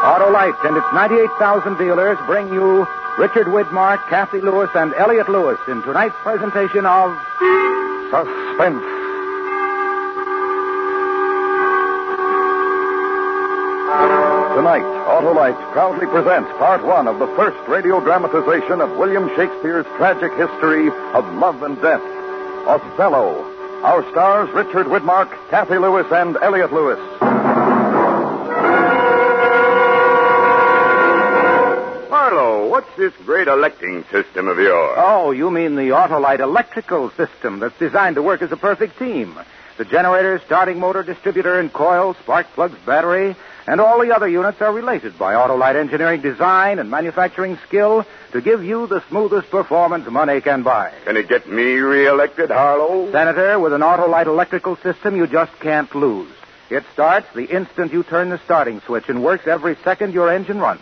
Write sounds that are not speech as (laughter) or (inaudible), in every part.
Autolite and its 98,000 dealers bring you Richard Widmark, Kathy Lewis, and Elliot Lewis in tonight's presentation of Suspense. Tonight, Autolite proudly presents part one of the first radio dramatization of William Shakespeare's tragic history of love and death, Othello. Our stars, Richard Widmark, Kathy Lewis, and Elliot Lewis. What's this great electing system of yours? Oh, you mean the Autolite electrical system that's designed to work as a perfect team. The generator, starting motor, distributor, and coil, spark plugs, battery, and all the other units are related by Autolite engineering design and manufacturing skill to give you the smoothest performance money can buy. Can it get me reelected, Harlow? Senator, with an Autolite electrical system, you just can't lose. It starts the instant you turn the starting switch and works every second your engine runs.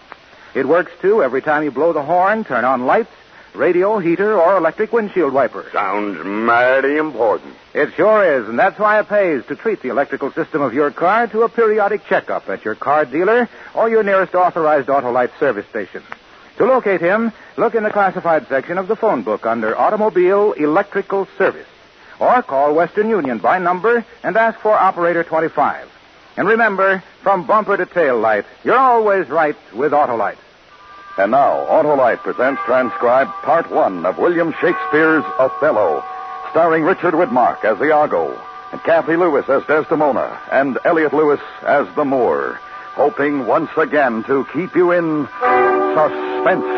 It works, too, every time you blow the horn, turn on lights, radio, heater, or electric windshield wiper. Sounds mighty important. It sure is, and that's why it pays to treat the electrical system of your car to a periodic checkup at your car dealer or your nearest authorized Autolite service station. To locate him, look in the classified section of the phone book under Automobile Electrical Service. Or call Western Union by number and ask for Operator 25. And remember, from bumper to tail light, you're always right with Autolite. And now, Autolite presents transcribed part one of William Shakespeare's Othello, starring Richard Widmark as Iago, and Kathy Lewis as Desdemona, and Elliot Lewis as the Moor, hoping once again to keep you in suspense.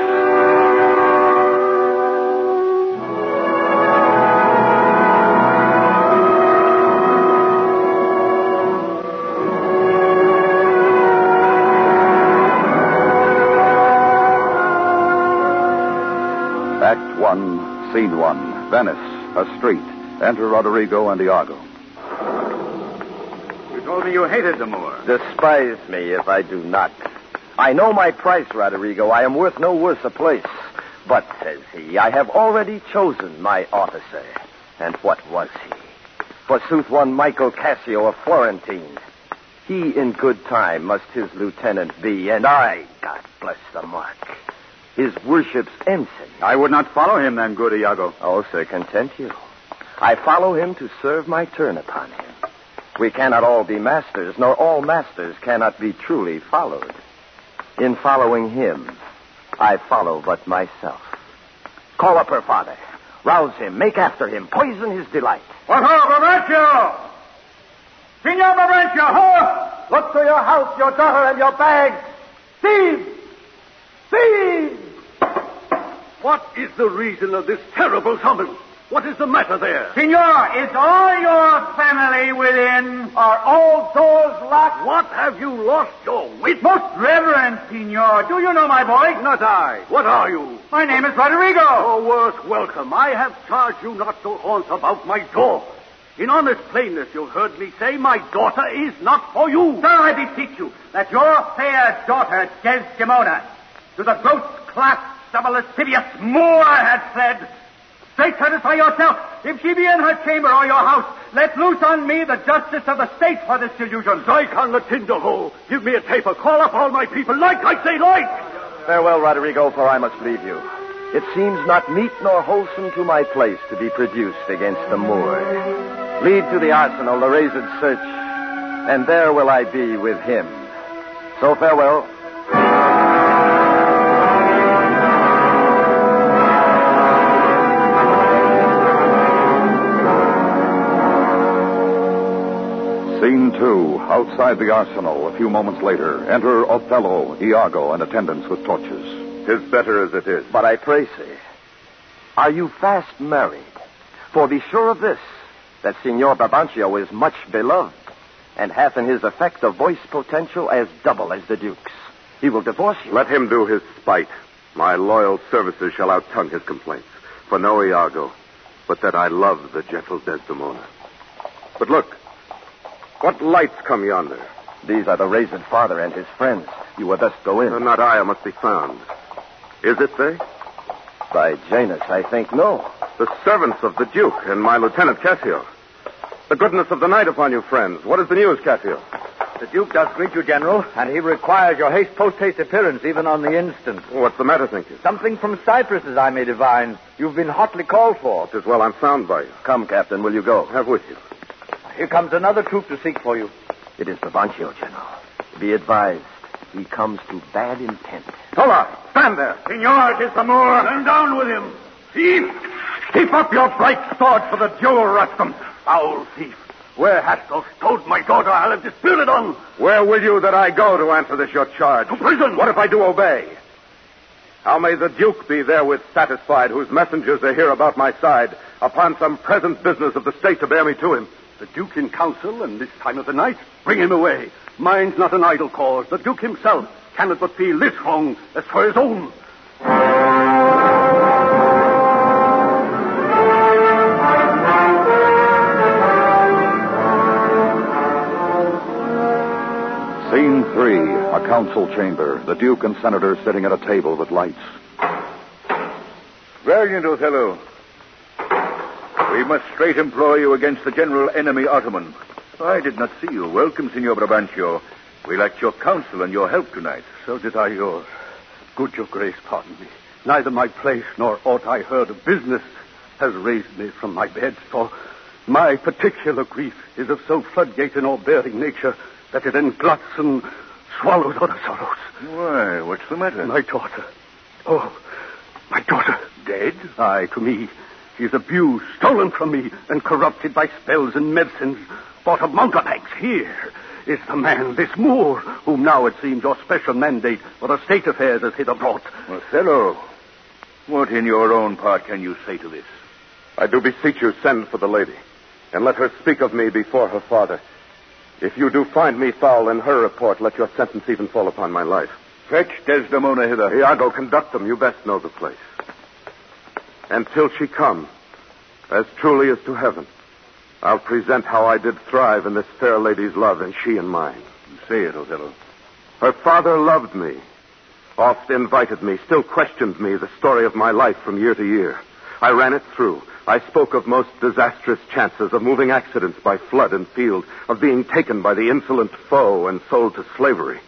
Venice, a street. Enter Roderigo and Iago. You told me you hated the Moor. Despise me if I do not. I know my price, Roderigo. I am worth no worse a place. But, says he, I have already chosen my officer. And what was he? Forsooth, one Michael Cassio of Florentine. He in good time must his lieutenant be, and I, God bless the mark, his worship's ensign. I would not follow him then, good Iago. Oh, sir, content you. I follow him to serve my turn upon him. We cannot all be masters, nor all masters cannot be truly followed. In following him, I follow but myself. Call up her father. Rouse him. Make after him. Poison his delight. What ho, Brabantio! Signor Brabantio, ho! Look to your house, your daughter, and your bags. Thieves! Thieves! What is the reason of this terrible summons? What is the matter there? Signor, is all your family within? Are all doors locked? What have you lost your wit? Most reverend Signor, do you know my boy? Not I. What are you? My name is Roderigo. Oh, worth welcome. I have charged you not to haunt about my door. In honest plainness, you've heard me say my daughter is not for you. Sir, I beseech you that your fair daughter, Desdemona, to the gross class of a lascivious Moor has said, Straight satisfy yourself. If she be in her chamber or your house, let loose on me the justice of the state for this delusion. Strike on the tinder. Give me a taper. Call up all my people. Like, I say, like. Farewell, Roderigo, for I must leave you. It seems not meet nor wholesome to my place to be produced against the Moor. Lead to the arsenal, the raised search, and there will I be with him. So farewell. Scene two, outside the arsenal, a few moments later, enter Othello, Iago, and attendants with torches. Tis better as it is. But I pray say, are you fast married? For be sure of this, that Signor Brabantio is much beloved, and hath in his effect a voice potential as double as the Duke's. He will divorce you. Let him do his spite. My loyal services shall outtongue his complaints. For no Iago, but that I love the gentle Desdemona. But look, what lights come yonder? These are the raised father and his friends. You will thus go in. Uh, not I, I must be found. Is it they? By Janus, I think no. The servants of the Duke and my Lieutenant Cassio. The goodness of the night upon you, friends. What is the news, Cassio? The Duke does greet you, General, and he requires your haste post-haste appearance even on the instant. What's the matter, think you? Something from Cyprus, as I may divine. You've been hotly called for. Tis well I'm found by you. Come, Captain, will you go? Have with you. Here comes another troop to seek for you. It is Brabantio, General. Be advised, he comes to bad intent. Hola! Stand there! Signor Desdemona, stand down with him. Thief! Keep up your bright sword for the duel, Rustum. Foul thief! Where hast thou stowed my daughter? I'll have disputed on. Where will you that I go to answer this your charge? To prison. What if I do obey? How may the Duke be therewith satisfied, whose messengers are here about my side, upon some present business of the state to bear me to him? The Duke in council, and this time of the night, bring him away. Mine's not an idle cause. The Duke himself cannot but feel this wrong as for his own. Scene three, a council chamber. The Duke and Senator sitting at a table with lights. Valiant Othello, we must straight employ you against the general enemy, Ottoman. I did not see you. Welcome, Signor Brabantio. We lacked your counsel and your help tonight. So did I yours. Good your grace, pardon me. Neither my place nor aught I heard of business has raised me from my bed, for my particular grief is of so floodgate and all-bearing nature that it engluts and swallows other sorrows. Why, what's the matter? My daughter. Oh, my daughter. Dead? Aye, to me. She is abused, stolen from me, and corrupted by spells and medicines bought of mountebanks. Here is the man, this Moor, whom now it seems your special mandate for the state affairs has hither brought. Othello, what in your own part can you say to this? I do beseech you, send for the lady, and let her speak of me before her father. If you do find me foul in her report, let your sentence even fall upon my life. Fetch Desdemona hither. Iago, conduct them. You best know the place. And till she come, as truly as to heaven, I'll present how I did thrive in this fair lady's love, and she in mine. Say it, Othello. Her father loved me, oft invited me, still questioned me the story of my life from year to year. I ran it through. I spoke of most disastrous chances, of moving accidents by flood and field, of being taken by the insolent foe and sold to slavery.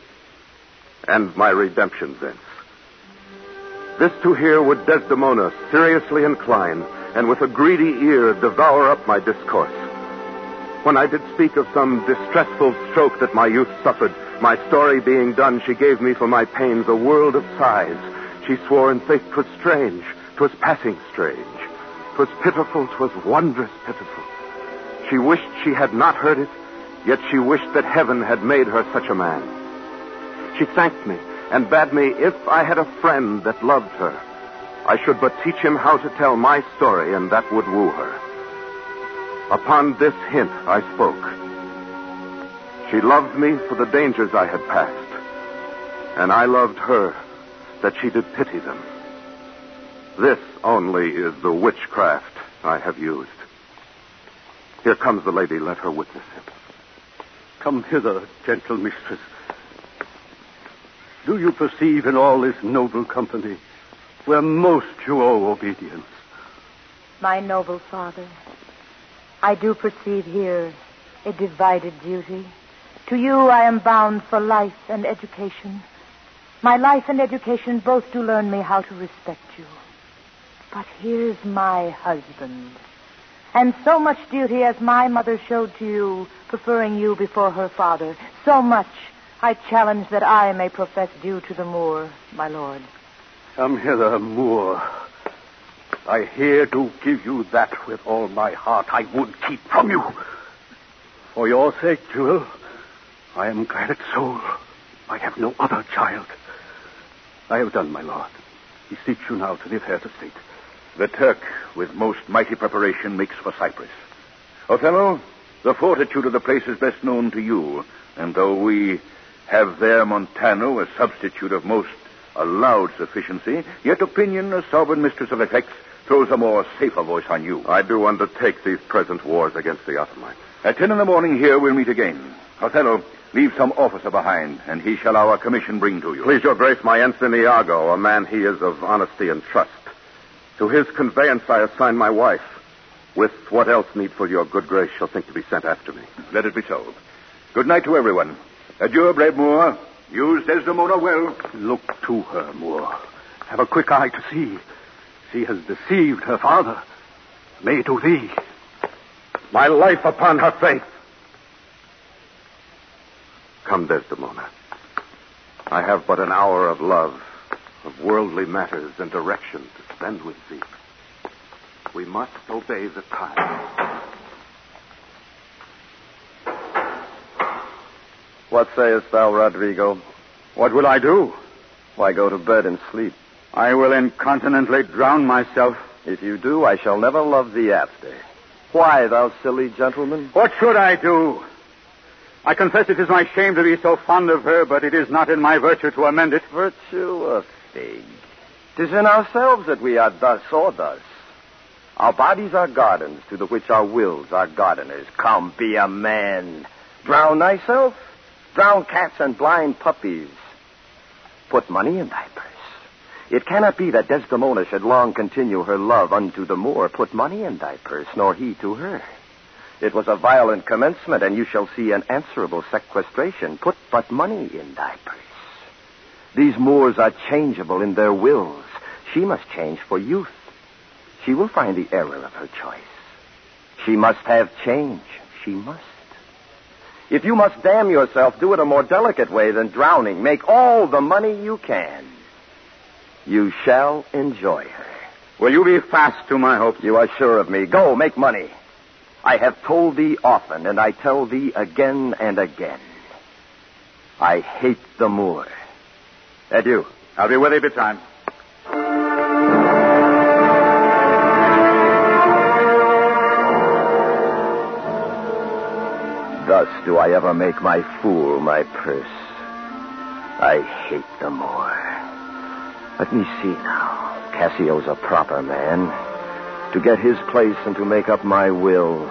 And my redemption thence. This to hear would Desdemona seriously incline, and with a greedy ear devour up my discourse. When I did speak of some distressful stroke that my youth suffered, my story being done, she gave me for my pains a world of sighs. She swore in faith 'twas strange, 'twas passing strange. 'Twas pitiful, 'twas wondrous pitiful. She wished she had not heard it, yet she wished that heaven had made her such a man. She thanked me and bade me, if I had a friend that loved her, I should but teach him how to tell my story, and that would woo her. Upon this hint I spoke. She loved me for the dangers I had passed, and I loved her that she did pity them. This only is the witchcraft I have used. Here comes the lady. Let her witness it. Come hither, gentle mistress. Do you perceive in all this noble company where most you owe obedience? My noble father, I do perceive here a divided duty. To you I am bound for life and education. My life and education both do learn me how to respect you. But here's my husband. And so much duty as my mother showed to you, preferring you before her father, so much I challenge that I may profess due to the Moor, my lord. Come hither, Moor. I here do give you that with all my heart I would keep from you. For your sake, Jewel, I am glad at soul. I have no other child. I have done, my lord. Beseech you now to live here to state. The Turk, with most mighty preparation, makes for Cyprus. Othello, the fortitude of the place is best known to you, and though we have there Montano, a substitute of most allowed sufficiency, yet opinion, a sovereign mistress of effects, throws a more safer voice on you. I do undertake these present wars against the Ottomans. At ten in the morning here we'll meet again. Othello, leave some officer behind, and he shall our commission bring to you. Please, your grace, my ensign Iago, a man he is of honesty and trust. To his conveyance I assign my wife, with what else needful your good grace shall think to be sent after me. Let it be so. Good night to everyone. Adieu, brave Moor. Use Desdemona well. Look to her, Moor. Have a quick eye to see. She has deceived her father. May do thee. My life upon her faith. Come, Desdemona. I have but an hour of love, of worldly matters and direction to spend with thee. We must obey the time. What sayest thou, Rodrigo? What will I do? Why go to bed and sleep? I will incontinently drown myself. If you do, I shall never love thee after. Why, thou silly gentleman? What should I do? I confess it is my shame to be so fond of her, but it is not in my virtue to amend it. Virtue a fig. Tis in ourselves that we are thus or thus. Our bodies are gardens to the which our wills are gardeners. Come, be a man. Drown thyself. Drown cats and blind puppies. Put money in thy purse. It cannot be that Desdemona should long continue her love unto the Moor. Put money in thy purse, nor he to her. It was a violent commencement, and you shall see an answerable sequestration. Put but money in thy purse. These Moors are changeable in their wills. She must change for youth. She will find the error of her choice. She must have change. She must. If you must damn yourself, do it a more delicate way than drowning. Make all the money you can. You shall enjoy her. Will you be fast to my hopes? You are sure of me. Go, make money. I have told thee often, and I tell thee again and again. I hate the Moor. Adieu. I'll be with thee betimes. Do I ever make my fool my purse. I hate the Moor. Let me see now. Cassio's a proper man. To get his place and to make up my will.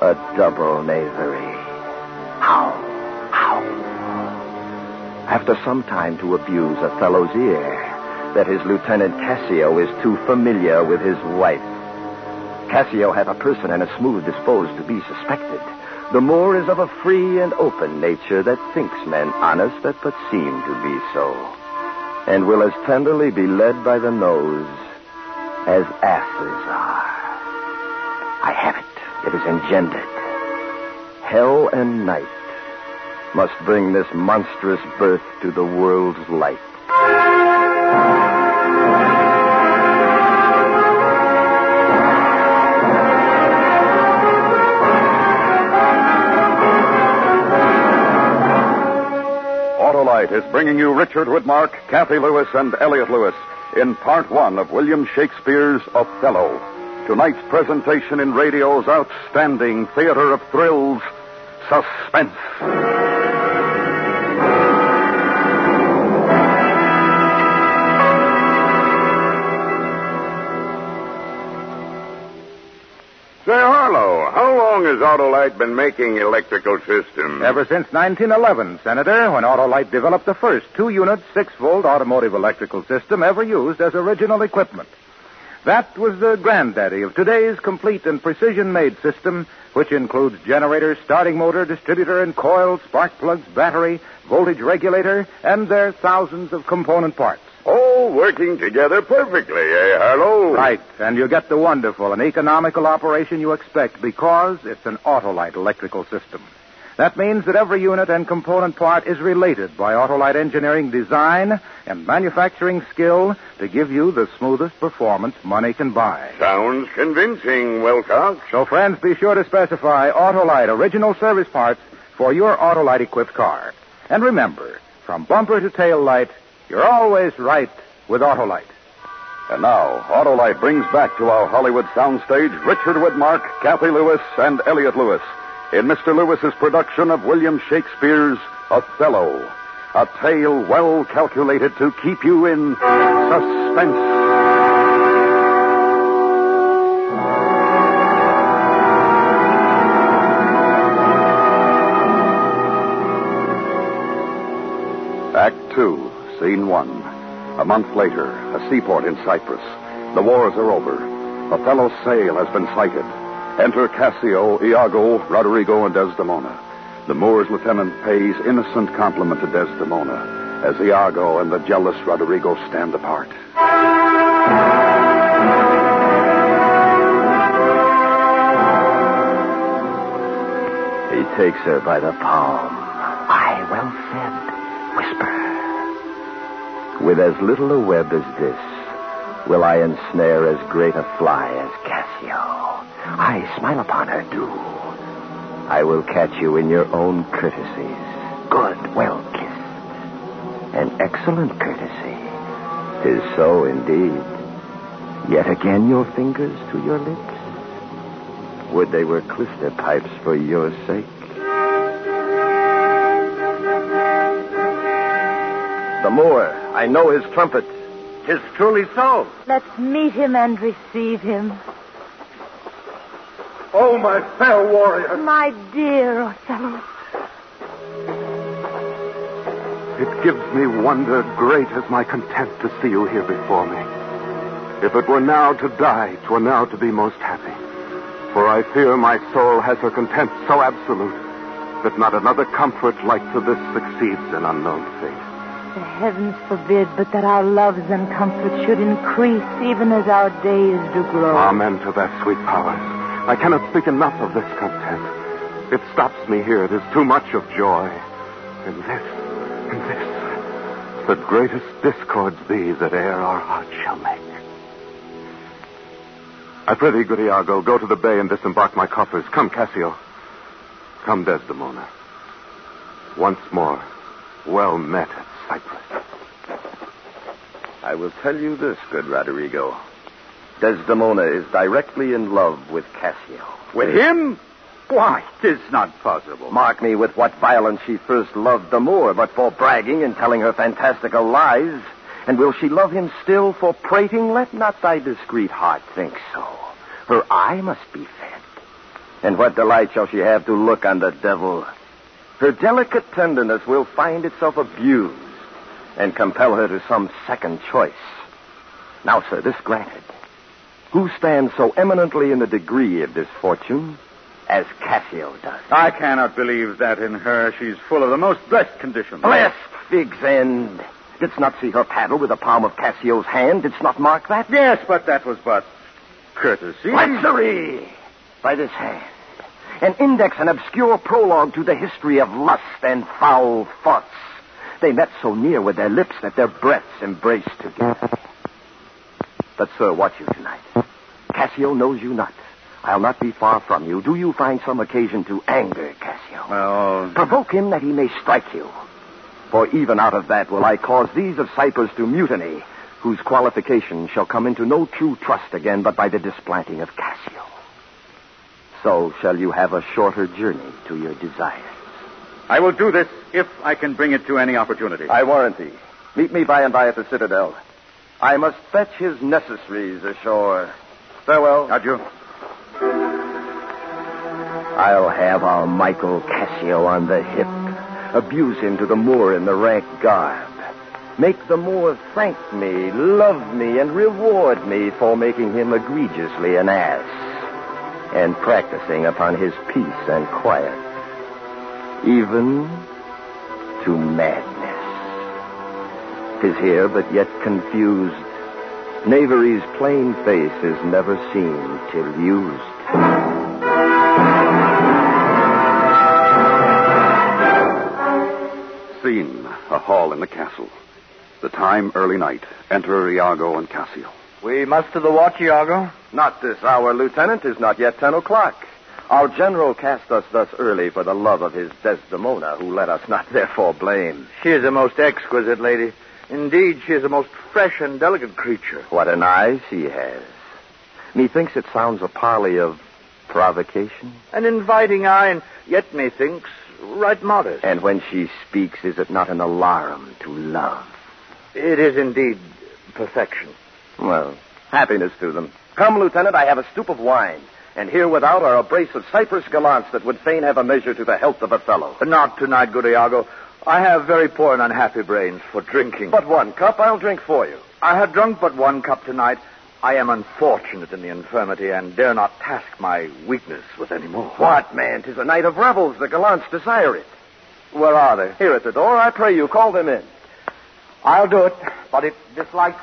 A double knavery. How? How? After some time to abuse a fellow's ear that his Lieutenant Cassio is too familiar with his wife. Cassio hath a person and a smooth disposed to be suspected. The Moor is of a free and open nature that thinks men honest that but seem to be so, and will as tenderly be led by the nose as asses are. I have it. It is engendered. Hell and night must bring this monstrous birth to the world's light. Is bringing you Richard Widmark, Kathy Lewis, and Elliot Lewis in part one of William Shakespeare's Othello. Tonight's presentation in radio's outstanding theater of thrills, Suspense. Long has Autolite been making electrical systems? Ever since 1911, Senator, when Autolite developed the first two-unit, six-volt automotive electrical system ever used as original equipment. That was the granddaddy of today's complete and precision-made system, which includes generator, starting motor, distributor and coil, spark plugs, battery, voltage regulator, and their thousands of component parts. All working together perfectly, eh, Harlow? Right, and you get the wonderful and economical operation you expect because it's an Autolite electrical system. That means that every unit and component part is related by Autolite engineering design and manufacturing skill to give you the smoothest performance money can buy. Sounds convincing, Wilcox. So, friends, be sure to specify Autolite original service parts for your Autolite equipped car. And remember, from bumper to tail light, you're always right with Autolite. And now, Autolite brings back to our Hollywood soundstage Richard Widmark, Kathy Lewis, and Elliot Lewis in Mr. Lewis's production of William Shakespeare's Othello, a tale well calculated to keep you in suspense. A month later, a seaport in Cyprus. The wars are over. Othello's sail has been sighted. Enter Cassio, Iago, Roderigo, and Desdemona. The Moor's lieutenant pays innocent compliment to Desdemona as Iago and the jealous Roderigo stand apart. He takes her by the palm. With as little a web as this, will I ensnare as great a fly as Cassio. I smile upon her, do. I will catch you in your own courtesies. Good, well kissed. An excellent courtesy. Tis so indeed. Yet again your fingers to your lips. Would they were clyster pipes for your sake. The Moor, I know his trumpet. Tis truly so. Let's meet him and receive him. Oh, my fair warrior. My dear Othello. It gives me wonder great as my content to see you here before me. If it were now to die, twere now to be most happy. For I fear my soul has her content so absolute that not another comfort like to this succeeds in unknown fate. The heavens forbid but that our loves and comforts should increase even as our days do grow. Amen to that sweet powers. I cannot speak enough of this content. It stops me here. It is too much of joy. And this, and this, the greatest discords be that e'er our hearts shall make. I pray thee, good Iago, go to the bay and disembark my coffers. Come, Cassio. Come, Desdemona. Once more, well met at Cyprus. I will tell you this, good Roderigo. Desdemona is directly in love with Cassio. With him? Why, 'tis not possible. Mark me with what violence she first loved the Moor, but for bragging and telling her fantastical lies. And will she love him still for prating? Let not thy discreet heart think so. Her eye must be fed. And what delight shall she have to look on the devil? Her delicate tenderness will find itself abused and compel her to some second choice. Now, sir, this granted. Who stands so eminently in the degree of this fortune as Cassio does? I cannot believe that in her she's full of the most blessed conditions. Blessed fig's end. Didst not see her paddle with the palm of Cassio's hand? Didst not mark that? Yes, but that was but courtesy. Treachery by this hand. An index, an obscure prologue to the history of lust and foul thoughts. They met so near with their lips that their breaths embraced together. But, sir, watch you tonight. Cassio knows you not. I'll not be far from you. Do you find some occasion to anger Cassio? Well, Provoke him that he may strike you. For even out of that will I cause these of Cyprus to mutiny, whose qualification shall come into no true trust again but by the displanting of Cassio. So shall you have a shorter journey to your desires. I will do this if I can bring it to any opportunity. I warrant thee. Meet me by and by at the citadel. I must fetch his necessaries ashore. Farewell. Adieu. I'll have our Michael Cassio on the hip. Abuse him to the Moor in the rank garb. Make the Moor thank me, love me, and reward me for making him egregiously an ass. And practicing upon his peace and quiet. Even to madness. his hair but yet confused. Knavery's plain face is never seen till used. Scene, a hall in the castle. The time, early night. Enter Iago and Cassio. We must to the watch, Iago? Not this hour, Lieutenant. Tis not yet ten o'clock. Our general cast us thus early for the love of his Desdemona, who let us not (laughs) therefore blame. She is a most exquisite lady. Indeed, she is a most fresh and delicate creature. What an eye she has. Methinks it sounds a parley of provocation. An inviting eye, and yet methinks right modest. And when she speaks, is it not an alarm to love? It is indeed perfection. Well, happiness to them. Come, Lieutenant, I have a stoup of wine. And here without are a brace of Cyprus gallants that would fain have a measure to the health of a fellow. Not tonight, good Iago. I have very poor and unhappy brains for drinking. But one cup, I'll drink for you. I have drunk but one cup tonight. I am unfortunate in the infirmity and dare not task my weakness with any more. What, man? Tis a night of revels. The gallants desire it. Where are they? Here at the door. I pray you, call them in. I'll do it, but it dislikes.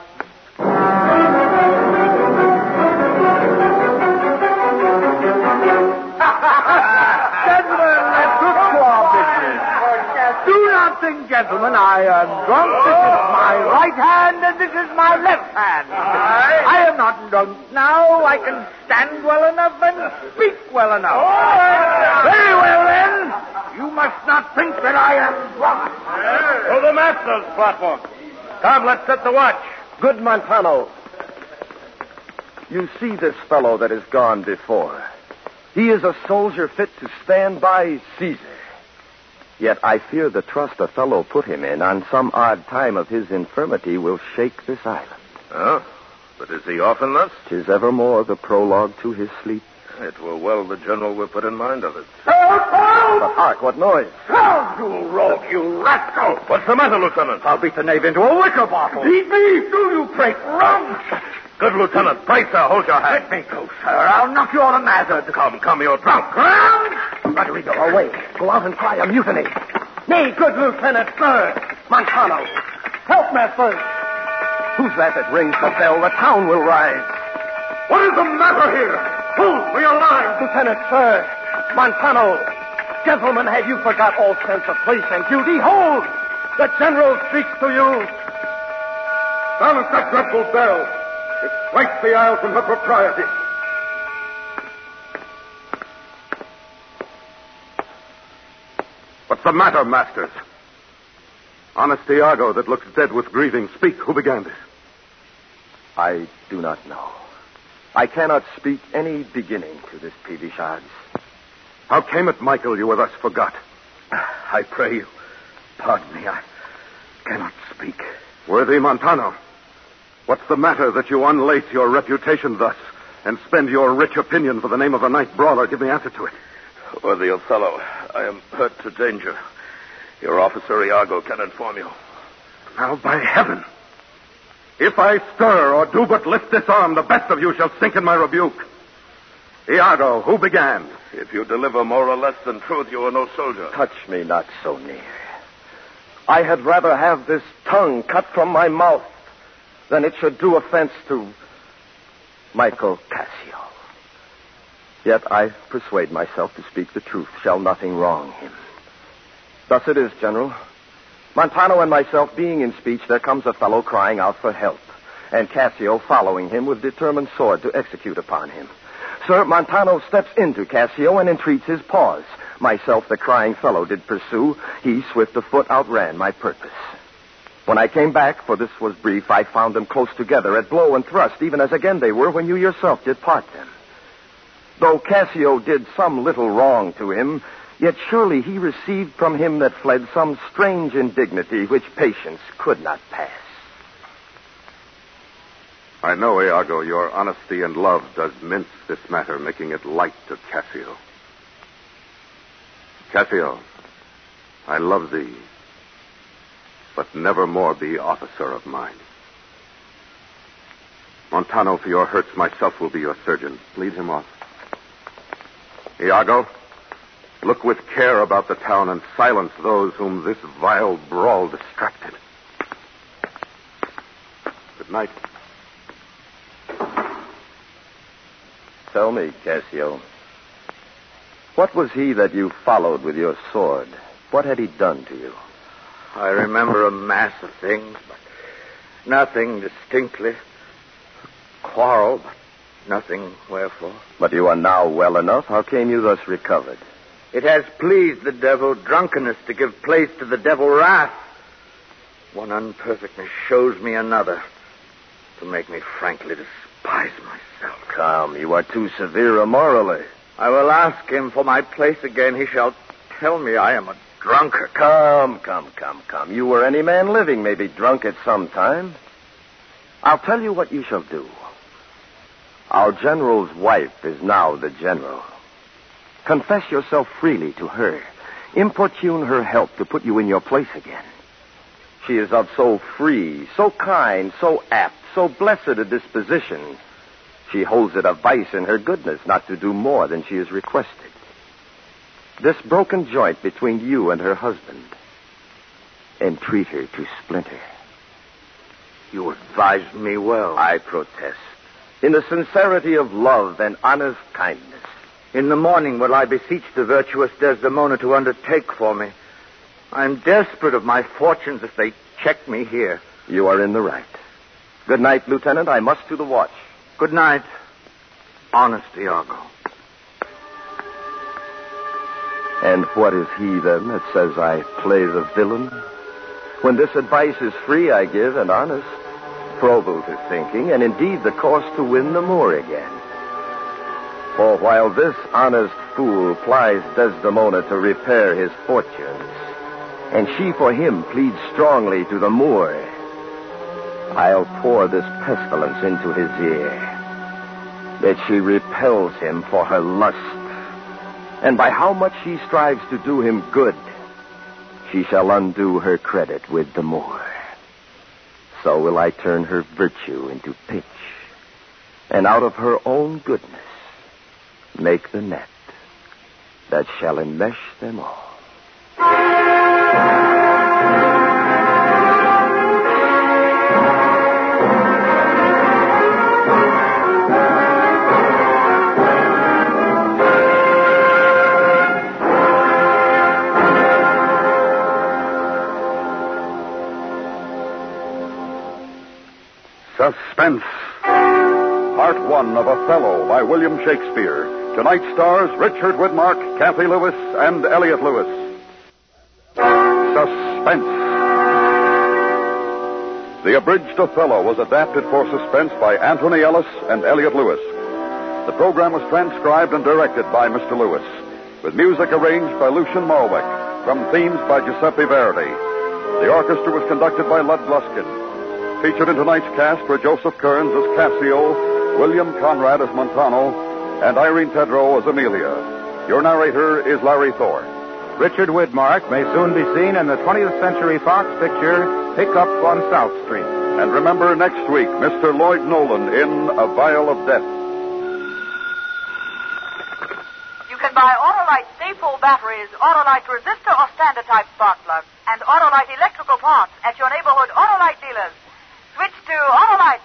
Gentlemen, let's look to our business. Do not think, gentlemen, I am drunk. This is my right hand and this is my left hand. I am not drunk now. I can stand well enough and speak well enough. Very well, then. You must not think that I am drunk. To the master's platform. Come, let's set the watch. Good Montano. You see this fellow that has gone before. He is a soldier fit to stand by Caesar. Yet I fear the trust a fellow put him in on some odd time of his infirmity will shake this island. Oh? But is he often thus? Tis evermore the prologue to his sleep. It were well the general were put in mind of it. Oh! But hark, what noise? Oh, you rogue, you rascal! What's the matter, Lieutenant? I'll beat the knave into a liquor bottle. Beat me? Do you break rum? Good Lieutenant. Pray, sir, hold your hand. Let me go, sir. I'll knock you on the mazzard. Come, come, you're drunk. Ground! Rodrigo, away. Oh, go out and cry a mutiny. Me, good Lieutenant, sir. Montano, help me first. Who's that that rings the bell? The town will rise. What is the matter here? Hold for your lives. Lieutenant, sir. Montano. Gentlemen, have you forgot all sense of place and duty? Hold! The general speaks to you. Silence that dreadful bell. It strikes the isle from her propriety. What's the matter, masters? Honest Iago that looks dead with grieving. Speak, who began this? I do not know. I cannot speak any beginning to this peevish odds. How came it, Michael, you were thus forgot? (sighs) I pray you, pardon me. I cannot speak. Worthy Montano, what's the matter that you unlace your reputation thus and spend your rich opinion for the name of a night brawler? Give me answer to it. Worthy Othello, I am hurt to danger. Your officer Iago can inform you. Now, by heaven, if I stir or do but lift this arm, the best of you shall sink in my rebuke. Iago, who began? If you deliver more or less than truth, you are no soldier. Touch me not so near. I had rather have this tongue cut from my mouth than it should do offense to Michael Cassio. Yet I persuade myself to speak the truth. Shall nothing wrong him. Thus it is, General. Montano and myself being in speech, there comes a fellow crying out for help, and Cassio following him with determined sword to execute upon him. Sir, Montano steps into Cassio and entreats his pause. Myself, the crying fellow, did pursue. He, swift of foot, outran my purpose. When I came back, for this was brief, I found them close together at blow and thrust, even as again they were when you yourself did part them. Though Cassio did some little wrong to him, yet surely he received from him that fled some strange indignity which patience could not pass. I know, Iago, your honesty and love does mince this matter, making it light to Cassio. Cassio, I love thee, but never more be officer of mine. Montano, for your hurts, myself will be your surgeon. Lead him off. Iago, look with care about the town and silence those whom this vile brawl distracted. Good night. Tell me, Cassio. What was he that you followed with your sword? What had he done to you? I remember a mass of things, but nothing distinctly. A quarrel, but nothing wherefore. But you are now well enough. How came you thus recovered? It has pleased the devil drunkenness to give place to the devil wrath. One unperfectness shows me another to make me frankly despise myself. Come, you are too severe morally. I will ask him for my place again. He shall tell me I am a drunkard. Come, come, come, come. You or any man living may be drunk at some time. I'll tell you what you shall do. Our general's wife is now the general. Confess yourself freely to her. Importune her help to put you in your place again. She is of so free, so kind, so apt, so blessed a disposition. She holds it a vice in her goodness not to do more than she is requested. This broken joint between you and her husband, entreat her to splinter. You advised me well. I protest. In the sincerity of love and honest kindness. In the morning will I beseech the virtuous Desdemona to undertake for me. I'm desperate of my fortunes if they check me here. You are in the right. Good night, Lieutenant. I must to the watch. Good night, honest Iago. And what is he then that says I play the villain? When this advice is free, I give, and honest, probable to thinking, and indeed the course to win the Moor again. For while this honest fool plies Desdemona to repair his fortunes, and she for him pleads strongly to the Moor, I'll pour this pestilence into his ear, that she repels him for her lust, and by how much she strives to do him good, she shall undo her credit with the Moor. So will I turn her virtue into pitch, and out of her own goodness make the net that shall enmesh them all. Suspense. Part one of Othello by William Shakespeare. Tonight stars Richard Widmark, Kathy Lewis, and Elliot Lewis. Suspense. The abridged Othello was adapted for suspense by Anthony Ellis and Elliot Lewis. The program was transcribed and directed by Mr. Lewis, with music arranged by Lucien Moraweck, from themes by Giuseppe Verdi. The orchestra was conducted by Lud Gluskin. Featured in tonight's cast were Joseph Kearns as Cassio, William Conrad as Montano, and Irene Tedrow as Emilia. Your narrator is Larry Thor. Richard Widmark may soon be seen in the 20th Century Fox picture Pickup on South Street. And remember next week, Mr. Lloyd Nolan in A Vial of Death. You can buy Autolite Stay-Full batteries, Autolite resistor or standard type spark plugs, and Autolite electrical parts at your neighborhood Autolite dealers. Switch to All Good